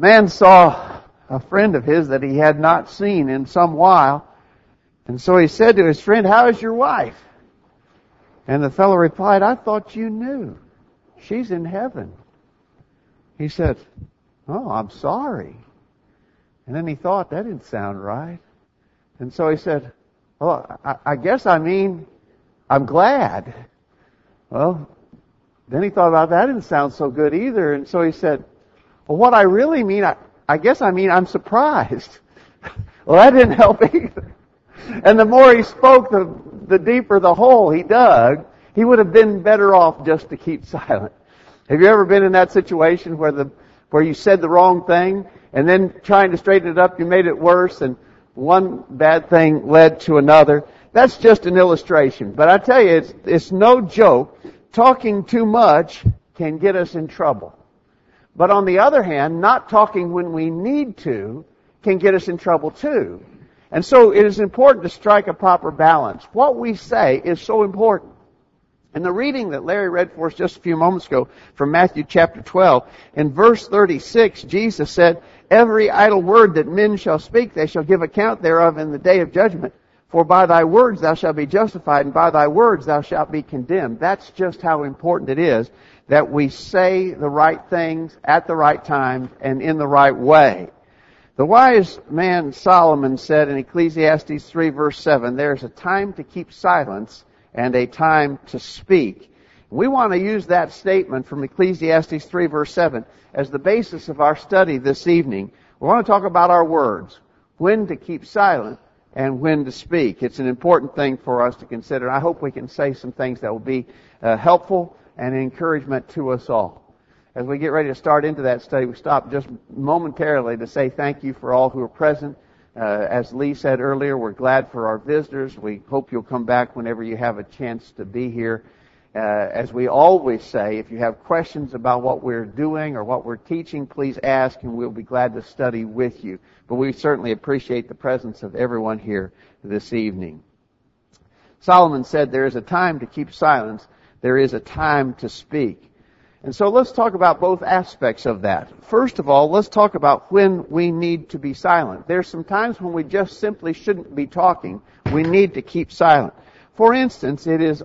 man saw a friend of his that he had not seen in some while, and so he said to his friend, How is your wife? And the fellow replied, I thought you knew. She's in heaven. He said, Oh, I'm sorry. And then he thought, that didn't sound right. And so he said, Well, I, I guess I mean, I'm glad. Well, then he thought about that. that didn't sound so good either. And so he said, Well, what I really mean, I, I guess I mean I'm surprised. well, that didn't help either. And the more he spoke, the, the deeper the hole he dug. He would have been better off just to keep silent. Have you ever been in that situation where the, where you said the wrong thing and then trying to straighten it up, you made it worse and one bad thing led to another? That's just an illustration. But I tell you, it's, it's no joke. Talking too much can get us in trouble. But on the other hand, not talking when we need to can get us in trouble too. And so it is important to strike a proper balance. What we say is so important. In the reading that Larry read for us just a few moments ago from Matthew chapter 12, in verse 36, Jesus said, Every idle word that men shall speak, they shall give account thereof in the day of judgment. For by thy words thou shalt be justified, and by thy words thou shalt be condemned. That's just how important it is that we say the right things at the right time and in the right way. The wise man Solomon said in Ecclesiastes 3 verse 7, there's a time to keep silence and a time to speak. We want to use that statement from Ecclesiastes 3 verse 7 as the basis of our study this evening. We want to talk about our words, when to keep silent and when to speak. It's an important thing for us to consider. I hope we can say some things that will be uh, helpful and encouragement to us all as we get ready to start into that study, we stop just momentarily to say thank you for all who are present. Uh, as Lee said earlier, we're glad for our visitors. We hope you'll come back whenever you have a chance to be here. Uh, as we always say, if you have questions about what we're doing or what we're teaching, please ask and we'll be glad to study with you. But we certainly appreciate the presence of everyone here this evening. Solomon said there is a time to keep silence. There is a time to speak. And so let's talk about both aspects of that. First of all, let's talk about when we need to be silent. There's some times when we just simply shouldn't be talking. We need to keep silent. For instance, it is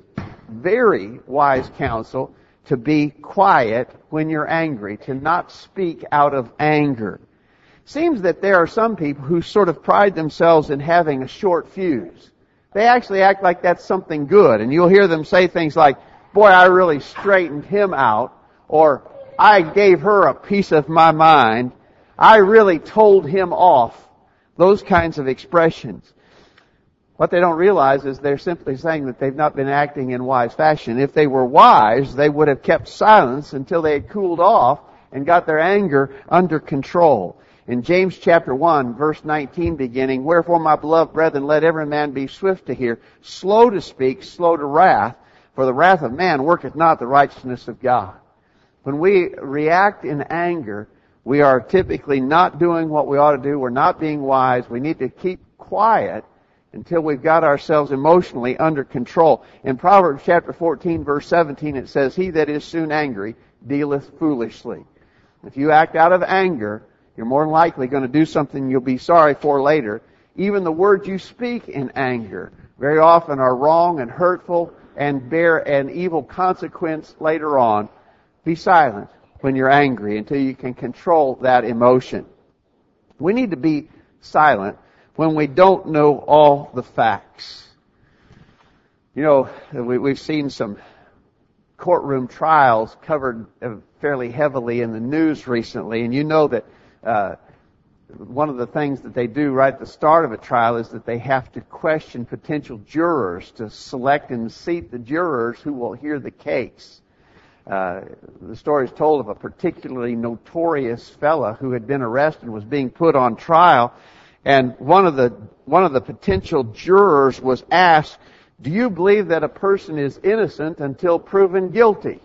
very wise counsel to be quiet when you're angry, to not speak out of anger. Seems that there are some people who sort of pride themselves in having a short fuse. They actually act like that's something good, and you'll hear them say things like, boy, I really straightened him out, or I gave her a piece of my mind. I really told him off. Those kinds of expressions. What they don't realize is they're simply saying that they've not been acting in wise fashion. If they were wise, they would have kept silence until they had cooled off and got their anger under control. In James chapter 1 verse 19 beginning, Wherefore my beloved brethren, let every man be swift to hear, slow to speak, slow to wrath, for the wrath of man worketh not the righteousness of God. When we react in anger, we are typically not doing what we ought to do. We're not being wise. We need to keep quiet until we've got ourselves emotionally under control. In Proverbs chapter 14 verse 17 it says, He that is soon angry dealeth foolishly. If you act out of anger, you're more than likely going to do something you'll be sorry for later. Even the words you speak in anger very often are wrong and hurtful and bear an evil consequence later on. Be silent when you're angry until you can control that emotion. We need to be silent when we don't know all the facts. You know, we, have seen some courtroom trials covered uh, fairly heavily in the news recently, and you know that uh, one of the things that they do right at the start of a trial is that they have to question potential jurors to select and seat the jurors who will hear the case. Uh, the story is told of a particularly notorious fella who had been arrested and was being put on trial. And one of the, one of the potential jurors was asked, do you believe that a person is innocent until proven guilty?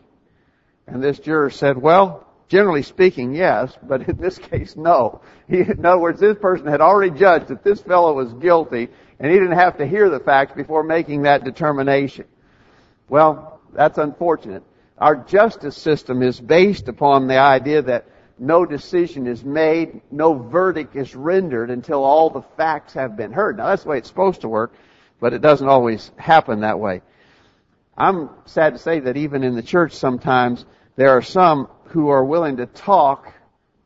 And this juror said, well, generally speaking, yes, but in this case, no. He, in other words, this person had already judged that this fellow was guilty, and he didn't have to hear the facts before making that determination. Well, that's unfortunate. Our justice system is based upon the idea that no decision is made, no verdict is rendered until all the facts have been heard. Now that's the way it's supposed to work, but it doesn't always happen that way. I'm sad to say that even in the church sometimes there are some who are willing to talk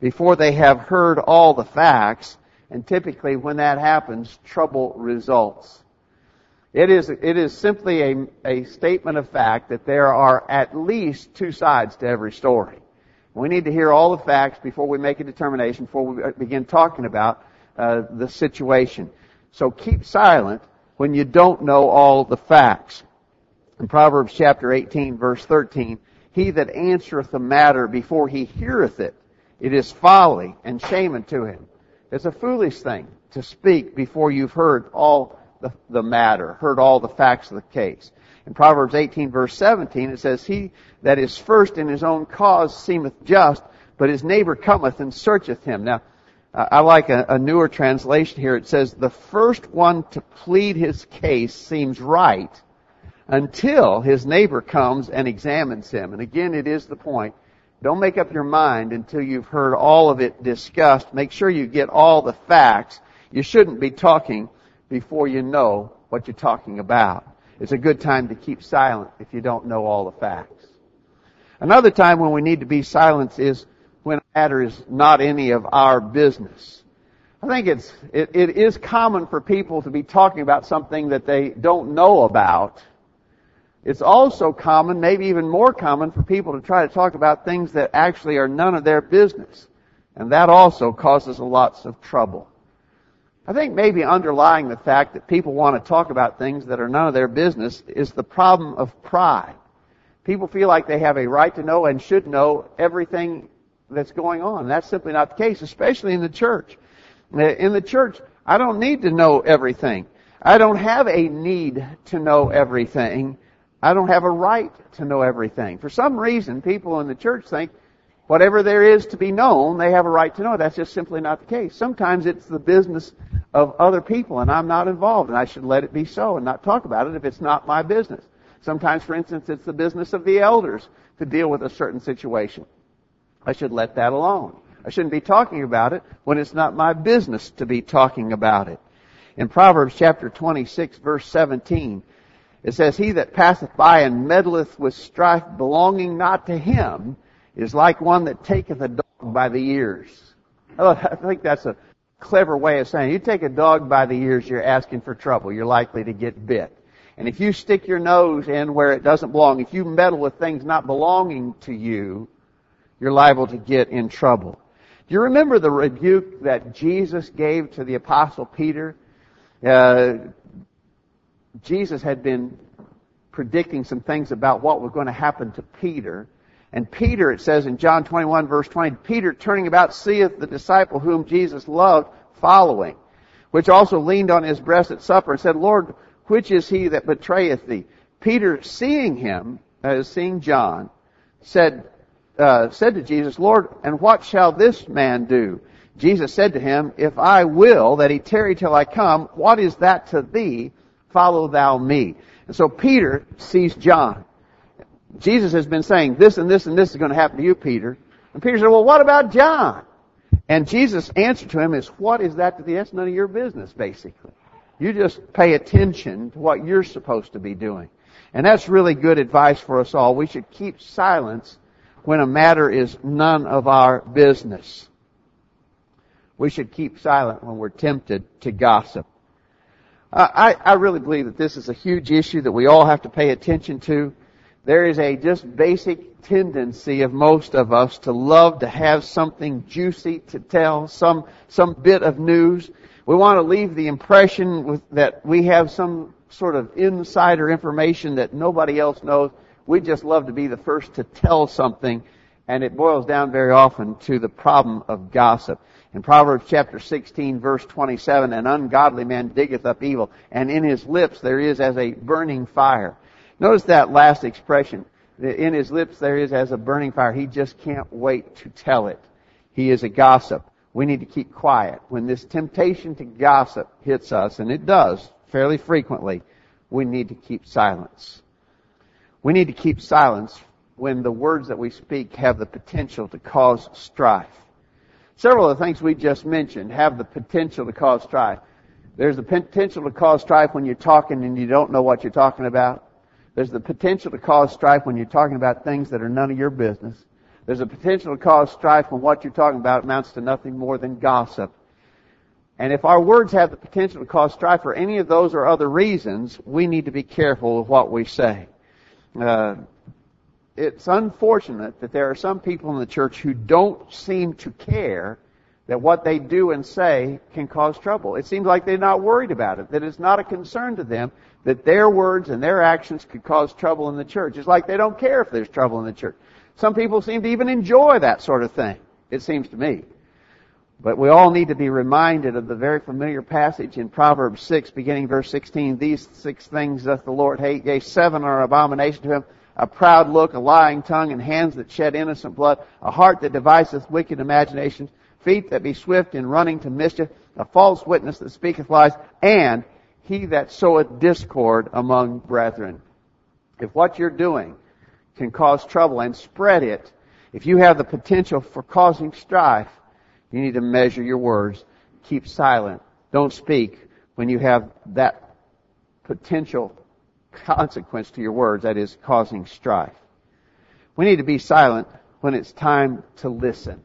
before they have heard all the facts, and typically when that happens, trouble results. It is, it is simply a, a statement of fact that there are at least two sides to every story. We need to hear all the facts before we make a determination, before we begin talking about uh, the situation. So keep silent when you don't know all the facts. In Proverbs chapter 18 verse 13, he that answereth the matter before he heareth it, it is folly and shame unto him. It's a foolish thing to speak before you've heard all the, the matter, heard all the facts of the case. In Proverbs 18 verse 17 it says, He that is first in his own cause seemeth just, but his neighbor cometh and searcheth him. Now, I like a, a newer translation here. It says, the first one to plead his case seems right until his neighbor comes and examines him. And again, it is the point. Don't make up your mind until you've heard all of it discussed. Make sure you get all the facts. You shouldn't be talking before you know what you're talking about. It's a good time to keep silent if you don't know all the facts. Another time when we need to be silent is when a matter is not any of our business. I think it's, it, it is common for people to be talking about something that they don't know about. It's also common, maybe even more common, for people to try to talk about things that actually are none of their business. And that also causes lots of trouble. I think maybe underlying the fact that people want to talk about things that are none of their business is the problem of pride. People feel like they have a right to know and should know everything that's going on. That's simply not the case, especially in the church. In the church, I don't need to know everything. I don't have a need to know everything. I don't have a right to know everything. For some reason, people in the church think whatever there is to be known, they have a right to know. That's just simply not the case. Sometimes it's the business of other people and I'm not involved and I should let it be so and not talk about it if it's not my business. Sometimes, for instance, it's the business of the elders to deal with a certain situation. I should let that alone. I shouldn't be talking about it when it's not my business to be talking about it. In Proverbs chapter 26 verse 17, it says, He that passeth by and meddleth with strife belonging not to him is like one that taketh a dog by the ears. I think that's a clever way of saying, you take a dog by the ears, you're asking for trouble. You're likely to get bit. And if you stick your nose in where it doesn't belong, if you meddle with things not belonging to you, you're liable to get in trouble. Do you remember the rebuke that Jesus gave to the apostle Peter? Uh, Jesus had been predicting some things about what was going to happen to Peter. And Peter, it says in John 21 verse 20, Peter turning about seeth the disciple whom Jesus loved following, which also leaned on his breast at supper and said, Lord, which is he that betrayeth thee? Peter, seeing him, uh, seeing John, said, uh, said to Jesus, Lord, and what shall this man do? Jesus said to him, If I will that he tarry till I come, what is that to thee? Follow thou me. And so Peter sees John. Jesus has been saying, this and this and this is going to happen to you, Peter. And Peter said, well, what about John? And Jesus' answer to him is, what is that to thee? That's none of your business, basically. You just pay attention to what you're supposed to be doing. And that's really good advice for us all. We should keep silence when a matter is none of our business. We should keep silent when we're tempted to gossip. I, I really believe that this is a huge issue that we all have to pay attention to. There is a just basic tendency of most of us to love to have something juicy to tell, some, some bit of news. We want to leave the impression with, that we have some sort of insider information that nobody else knows. We just love to be the first to tell something, and it boils down very often to the problem of gossip. In Proverbs chapter 16 verse 27, an ungodly man diggeth up evil, and in his lips there is as a burning fire. Notice that last expression. In his lips there is as a burning fire. He just can't wait to tell it. He is a gossip. We need to keep quiet. When this temptation to gossip hits us, and it does fairly frequently, we need to keep silence. We need to keep silence when the words that we speak have the potential to cause strife. Several of the things we just mentioned have the potential to cause strife. There's the potential to cause strife when you're talking and you don't know what you're talking about. There's the potential to cause strife when you're talking about things that are none of your business. There's a potential to cause strife when what you're talking about amounts to nothing more than gossip. And if our words have the potential to cause strife for any of those or other reasons, we need to be careful with what we say. Uh, it's unfortunate that there are some people in the church who don't seem to care that what they do and say can cause trouble. It seems like they're not worried about it, that it's not a concern to them that their words and their actions could cause trouble in the church. It's like they don't care if there's trouble in the church. Some people seem to even enjoy that sort of thing, it seems to me. But we all need to be reminded of the very familiar passage in Proverbs 6, beginning verse 16. These six things doth the Lord hate, yea, seven are abomination to him. A proud look, a lying tongue, and hands that shed innocent blood, a heart that deviseth wicked imaginations, feet that be swift in running to mischief, a false witness that speaketh lies, and he that soweth discord among brethren. If what you're doing can cause trouble and spread it, if you have the potential for causing strife, you need to measure your words. Keep silent. Don't speak when you have that potential consequence to your words, that is causing strife. We need to be silent when it's time to listen.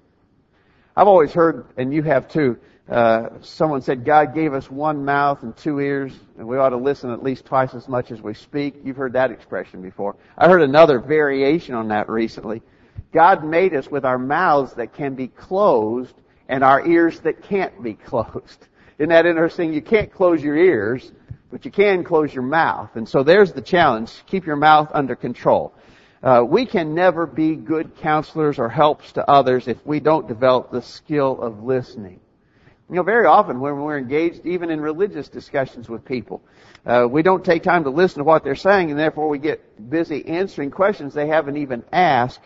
I've always heard, and you have too, uh, someone said God gave us one mouth and two ears, and we ought to listen at least twice as much as we speak. You've heard that expression before. I heard another variation on that recently. God made us with our mouths that can be closed and our ears that can't be closed. Isn't that interesting? You can't close your ears, but you can close your mouth. And so there's the challenge. Keep your mouth under control. Uh, we can never be good counselors or helps to others if we don't develop the skill of listening. You know, very often when we're engaged even in religious discussions with people, uh, we don't take time to listen to what they're saying and therefore we get busy answering questions they haven't even asked.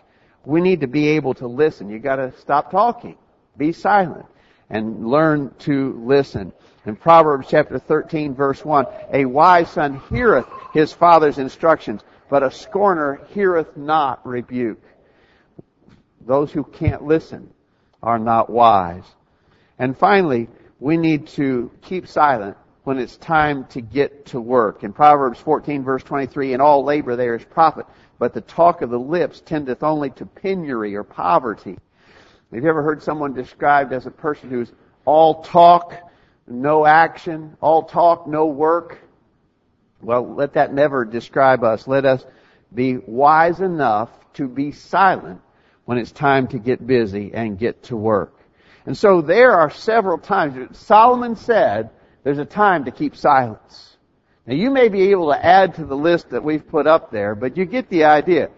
We need to be able to listen. You gotta stop talking. Be silent and learn to listen. In Proverbs chapter 13 verse 1, a wise son heareth his father's instructions, but a scorner heareth not rebuke. Those who can't listen are not wise. And finally, we need to keep silent when it's time to get to work. In Proverbs 14 verse 23, in all labor there is profit, but the talk of the lips tendeth only to penury or poverty. Have you ever heard someone described as a person who's all talk, no action, all talk, no work? Well, let that never describe us. Let us be wise enough to be silent when it's time to get busy and get to work. And so there are several times, Solomon said, there's a time to keep silence. Now you may be able to add to the list that we've put up there, but you get the idea.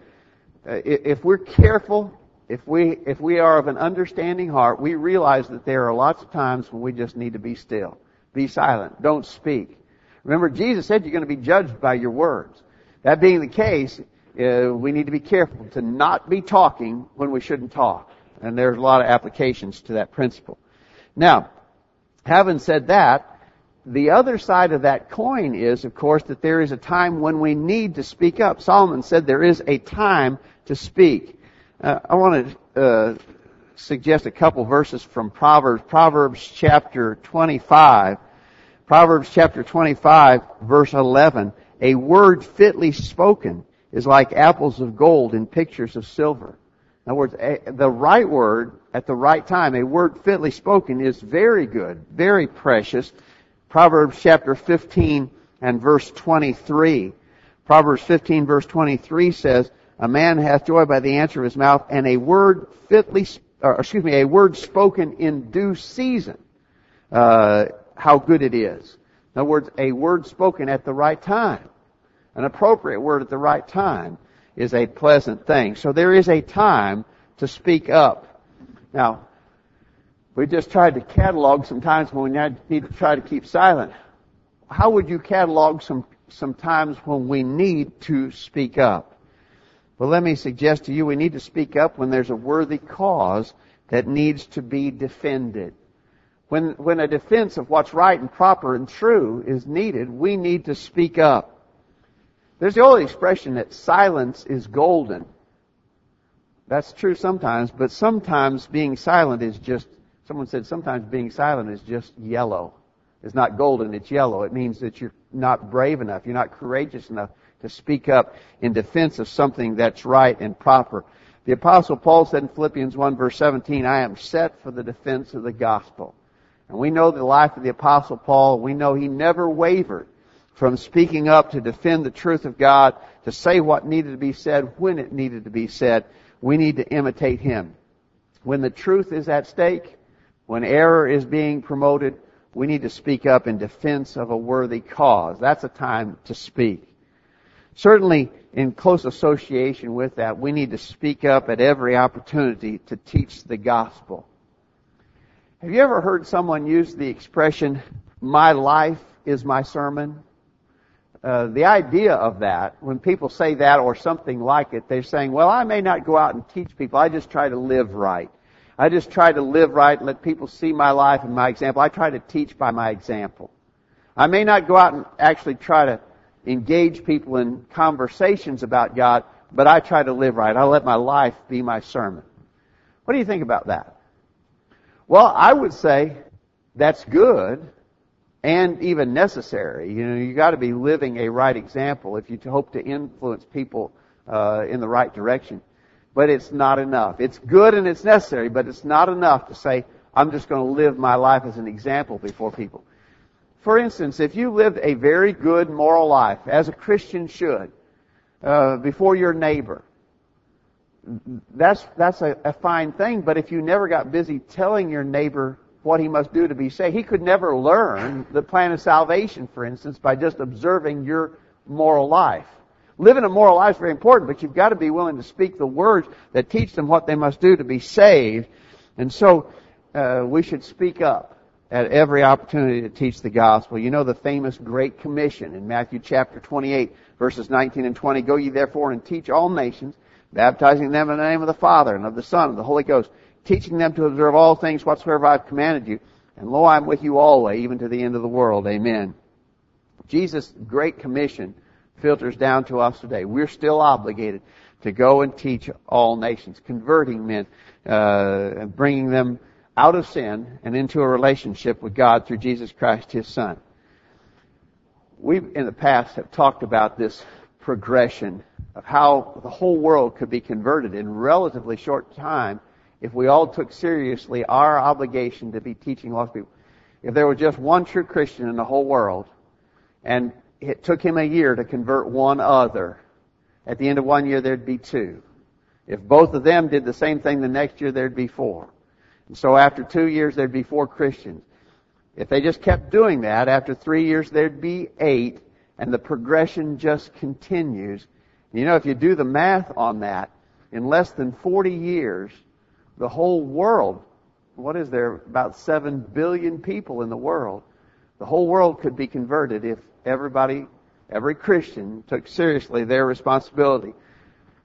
Uh, if we're careful, if we, if we are of an understanding heart, we realize that there are lots of times when we just need to be still. Be silent. Don't speak. Remember, Jesus said you're going to be judged by your words. That being the case, uh, we need to be careful to not be talking when we shouldn't talk. And there's a lot of applications to that principle. Now, having said that, the other side of that coin is, of course, that there is a time when we need to speak up. Solomon said there is a time to speak. Uh, I want to uh, suggest a couple verses from Proverbs. Proverbs chapter 25. Proverbs chapter 25, verse 11. A word fitly spoken is like apples of gold in pictures of silver. In other words, a, the right word at the right time, a word fitly spoken is very good, very precious. Proverbs chapter 15 and verse 23. Proverbs 15 verse 23 says, a man hath joy by the answer of his mouth and a word fitly, or excuse me, a word spoken in due season. Uh, how good it is. In other words, a word spoken at the right time. An appropriate word at the right time is a pleasant thing. So there is a time to speak up. Now, we just tried to catalog some times when we need to try to keep silent. How would you catalog some, some times when we need to speak up? Well, let me suggest to you we need to speak up when there's a worthy cause that needs to be defended. When, when a defense of what's right and proper and true is needed, we need to speak up. There's the old expression that silence is golden. That's true sometimes, but sometimes being silent is just Someone said sometimes being silent is just yellow. It's not golden, it's yellow. It means that you're not brave enough. You're not courageous enough to speak up in defense of something that's right and proper. The apostle Paul said in Philippians 1 verse 17, I am set for the defense of the gospel. And we know the life of the apostle Paul. We know he never wavered from speaking up to defend the truth of God, to say what needed to be said when it needed to be said. We need to imitate him. When the truth is at stake, when error is being promoted, we need to speak up in defense of a worthy cause. That's a time to speak. Certainly, in close association with that, we need to speak up at every opportunity to teach the gospel. Have you ever heard someone use the expression, my life is my sermon? Uh, the idea of that, when people say that or something like it, they're saying, well, I may not go out and teach people, I just try to live right. I just try to live right and let people see my life and my example. I try to teach by my example. I may not go out and actually try to engage people in conversations about God, but I try to live right. I let my life be my sermon. What do you think about that? Well, I would say that's good and even necessary. You know, you got to be living a right example if you hope to influence people uh, in the right direction. But it's not enough. It's good and it's necessary, but it's not enough to say I'm just going to live my life as an example before people. For instance, if you lived a very good moral life, as a Christian should, uh, before your neighbor, that's that's a, a fine thing. But if you never got busy telling your neighbor what he must do to be saved, he could never learn the plan of salvation, for instance, by just observing your moral life. Living a moral life is very important, but you've got to be willing to speak the words that teach them what they must do to be saved. And so uh, we should speak up at every opportunity to teach the gospel. You know the famous Great Commission in Matthew chapter 28 verses 19 and 20. Go ye therefore and teach all nations, baptizing them in the name of the Father and of the Son and the Holy Ghost, teaching them to observe all things whatsoever I have commanded you. And lo, I am with you always, even to the end of the world. Amen. Jesus' Great Commission filters down to us today. We're still obligated to go and teach all nations, converting men, uh, bringing them out of sin and into a relationship with God through Jesus Christ, His Son. We, in the past, have talked about this progression of how the whole world could be converted in relatively short time if we all took seriously our obligation to be teaching lost people. If there was just one true Christian in the whole world, and it took him a year to convert one other, at the end of one year there'd be two. If both of them did the same thing the next year, there'd be four. And so after two years, there'd be four Christians. If they just kept doing that, after three years, there'd be eight, and the progression just continues. You know, if you do the math on that, in less than 40 years, the whole world, what is there, about 7 billion people in the world, the whole world could be converted if everybody, every Christian took seriously their responsibility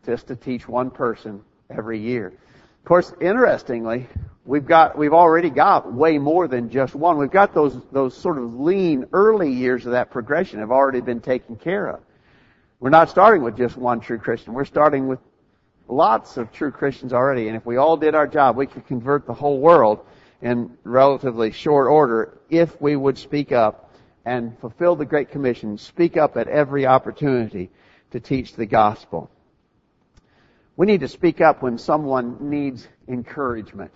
just to teach one person every year. Of course, interestingly, we've got, we've already got way more than just one. We've got those, those sort of lean early years of that progression have already been taken care of. We're not starting with just one true Christian. We're starting with lots of true Christians already. And if we all did our job, we could convert the whole world in relatively short order if we would speak up and fulfill the Great Commission, speak up at every opportunity to teach the gospel. We need to speak up when someone needs encouragement.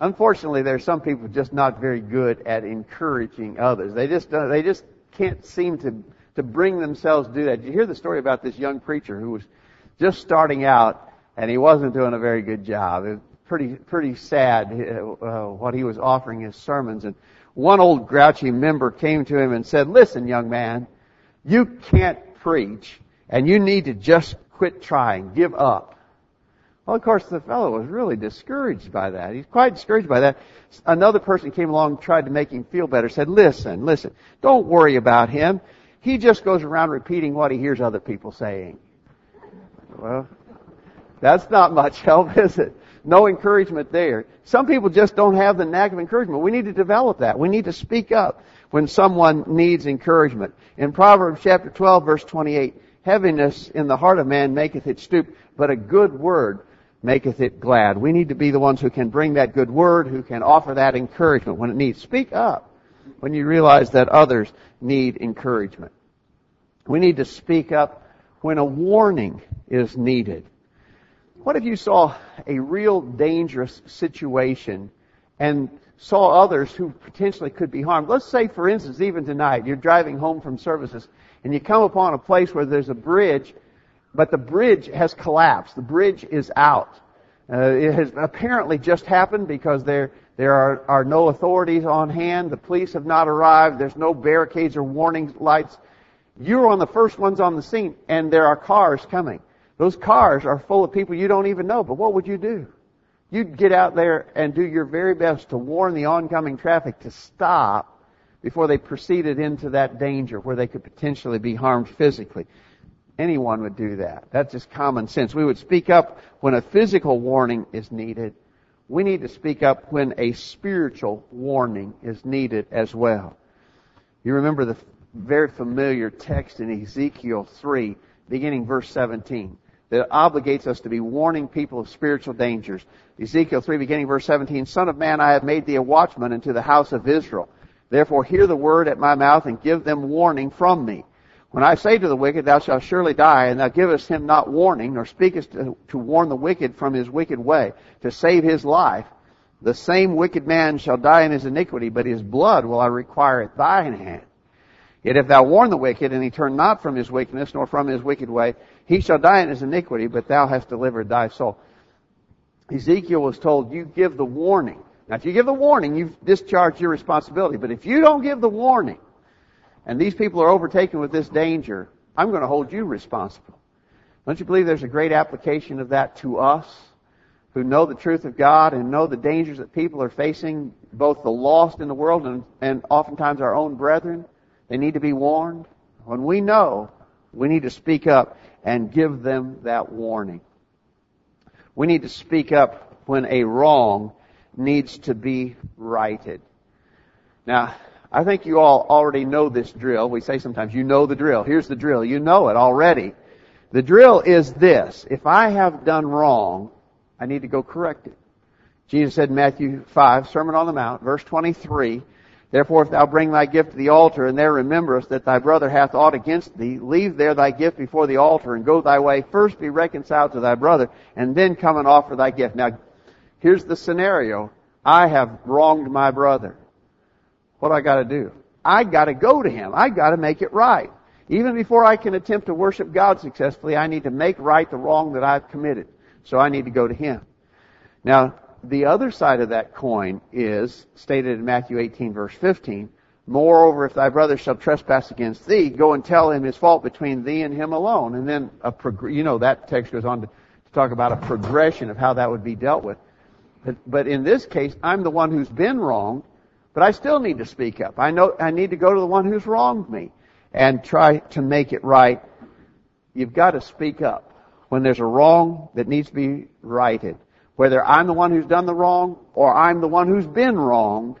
Unfortunately, there are some people just not very good at encouraging others. They just uh, they just can't seem to to bring themselves to do that. Did you hear the story about this young preacher who was just starting out and he wasn't doing a very good job? It was pretty pretty sad uh, what he was offering his sermons. And one old grouchy member came to him and said, "Listen, young man, you can't preach, and you need to just quit trying, give up." Well, of course, the fellow was really discouraged by that. He's quite discouraged by that. Another person came along tried to make him feel better, said, listen, listen, don't worry about him. He just goes around repeating what he hears other people saying. Well, that's not much help, is it? No encouragement there. Some people just don't have the knack of encouragement. We need to develop that. We need to speak up when someone needs encouragement. In Proverbs chapter 12 verse 28, heaviness in the heart of man maketh it stoop, but a good word maketh it glad. We need to be the ones who can bring that good word, who can offer that encouragement when it needs. Speak up when you realize that others need encouragement. We need to speak up when a warning is needed. What if you saw a real dangerous situation and saw others who potentially could be harmed? Let's say, for instance, even tonight, you're driving home from services and you come upon a place where there's a bridge, but the bridge has collapsed. The bridge is out. Uh, it has apparently just happened because there there are, are no authorities on hand. The police have not arrived. There's no barricades or warning lights. You're on the first ones on the scene, and there are cars coming. Those cars are full of people you don't even know, but what would you do? You'd get out there and do your very best to warn the oncoming traffic to stop before they proceeded into that danger where they could potentially be harmed physically. Anyone would do that. That's just common sense. We would speak up when a physical warning is needed. We need to speak up when a spiritual warning is needed as well. You remember the very familiar text in Ezekiel 3, beginning verse 17, that obligates us to be warning people of spiritual dangers. Ezekiel 3, beginning verse 17, Son of man, I have made thee a watchman unto the house of Israel. Therefore hear the word at my mouth and give them warning from me. When I say to the wicked, thou shalt surely die, and thou givest him not warning, nor speakest to, to warn the wicked from his wicked way, to save his life, the same wicked man shall die in his iniquity, but his blood will I require at thine hand. Yet if thou warn the wicked, and he turn not from his wickedness, nor from his wicked way, he shall die in his iniquity, but thou hast delivered thy soul. Ezekiel was told, you give the warning. Now if you give the warning, you've discharged your responsibility. But if you don't give the warning, and these people are overtaken with this danger, I'm going to hold you responsible. Don't you believe there's a great application of that to us who know the truth of God and know the dangers that people are facing, both the lost in the world and, and oftentimes our own brethren? They need to be warned. When we know, we need to speak up and give them that warning. We need to speak up when a wrong needs to be righted. Now, I think you all already know this drill. We say sometimes, you know the drill. Here's the drill. You know it already. The drill is this. If I have done wrong, I need to go correct it. Jesus said in Matthew 5, Sermon on the Mount, verse 23, Therefore if thou bring thy gift to the altar, and there rememberest that thy brother hath aught against thee, leave there thy gift before the altar, and go thy way. First be reconciled to thy brother, and then come and offer thy gift. Now, here's the scenario. I have wronged my brother. What do I gotta do? I gotta go to him. I gotta make it right. Even before I can attempt to worship God successfully, I need to make right the wrong that I've committed. So I need to go to him. Now, the other side of that coin is stated in Matthew 18 verse 15. Moreover, if thy brother shall trespass against thee, go and tell him his fault between thee and him alone. And then a prog- you know that text goes on to, to talk about a progression of how that would be dealt with. But, but in this case, I'm the one who's been wronged, but I still need to speak up. I know I need to go to the one who's wronged me and try to make it right. You've got to speak up when there's a wrong that needs to be righted. Whether I'm the one who's done the wrong or I'm the one who's been wronged,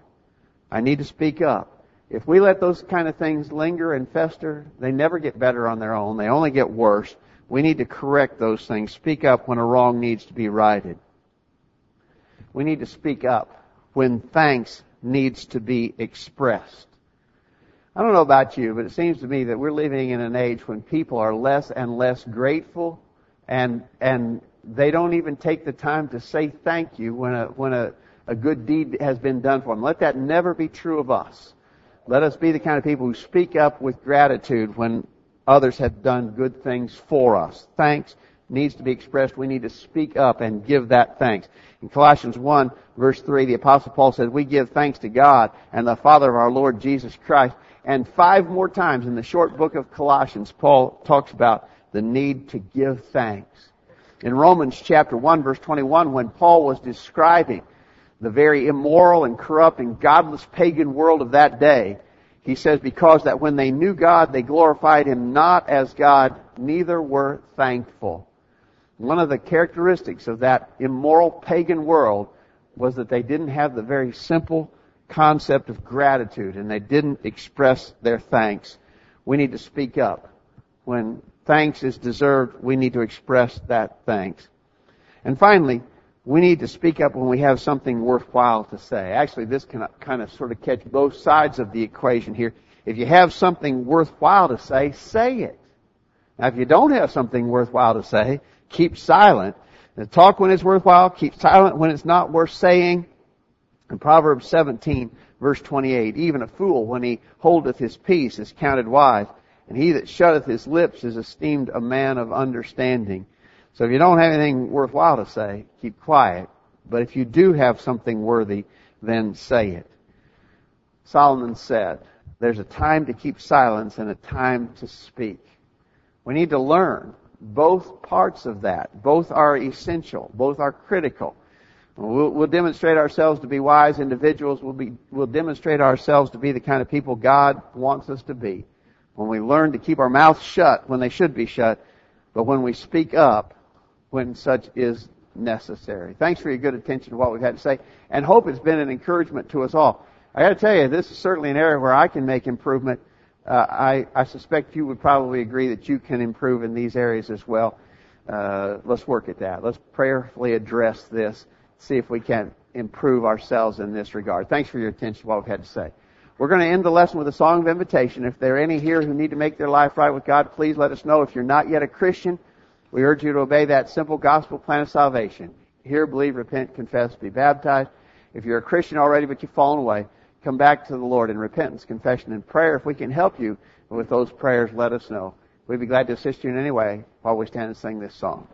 I need to speak up. If we let those kind of things linger and fester, they never get better on their own. They only get worse. We need to correct those things. Speak up when a wrong needs to be righted. We need to speak up when thanks needs to be expressed. I don't know about you, but it seems to me that we're living in an age when people are less and less grateful and, and they don't even take the time to say thank you when a, when a, a good deed has been done for them. Let that never be true of us. Let us be the kind of people who speak up with gratitude when others have done good things for us. Thanks needs to be expressed. We need to speak up and give that thanks. In Colossians 1 verse 3, the apostle Paul says, we give thanks to God and the Father of our Lord Jesus Christ. And five more times in the short book of Colossians, Paul talks about the need to give thanks. In Romans chapter 1 verse 21, when Paul was describing the very immoral and corrupt and godless pagan world of that day, he says, because that when they knew God, they glorified Him not as God, neither were thankful. One of the characteristics of that immoral pagan world was that they didn't have the very simple concept of gratitude and they didn't express their thanks. We need to speak up. When thanks is deserved, we need to express that thanks. And finally, we need to speak up when we have something worthwhile to say. Actually, this can kind of sort of catch both sides of the equation here. If you have something worthwhile to say, say it. Now, if you don't have something worthwhile to say, keep silent. Now, talk when it's worthwhile, keep silent when it's not worth saying. In Proverbs 17, verse 28, even a fool, when he holdeth his peace, is counted wise, and he that shutteth his lips is esteemed a man of understanding. So if you don't have anything worthwhile to say, keep quiet. But if you do have something worthy, then say it. Solomon said, there's a time to keep silence and a time to speak. We need to learn both parts of that. Both are essential. Both are critical. We'll, we'll, demonstrate ourselves to be wise individuals. We'll, be, we'll demonstrate ourselves to be the kind of people God wants us to be. When we learn to keep our mouths shut when they should be shut, but when we speak up when such is necessary. Thanks for your good attention to what we've had to say, and hope it's been an encouragement to us all. I got to tell you, this is certainly an area where I can make improvement. Uh, I, I suspect you would probably agree that you can improve in these areas as well. Uh, let's work at that. Let's prayerfully address this, see if we can improve ourselves in this regard. Thanks for your attention to what we've had to say. We're going to end the lesson with a song of invitation. If there are any here who need to make their life right with God, please let us know. If you're not yet a Christian, we urge you to obey that simple gospel plan of salvation. Hear, believe, repent, confess, be baptized. If you're a Christian already but you've fallen away, come back to the Lord in repentance, confession, and prayer. If we can help you with those prayers, let us know. We'd be glad to assist you in any way while we stand and sing this song.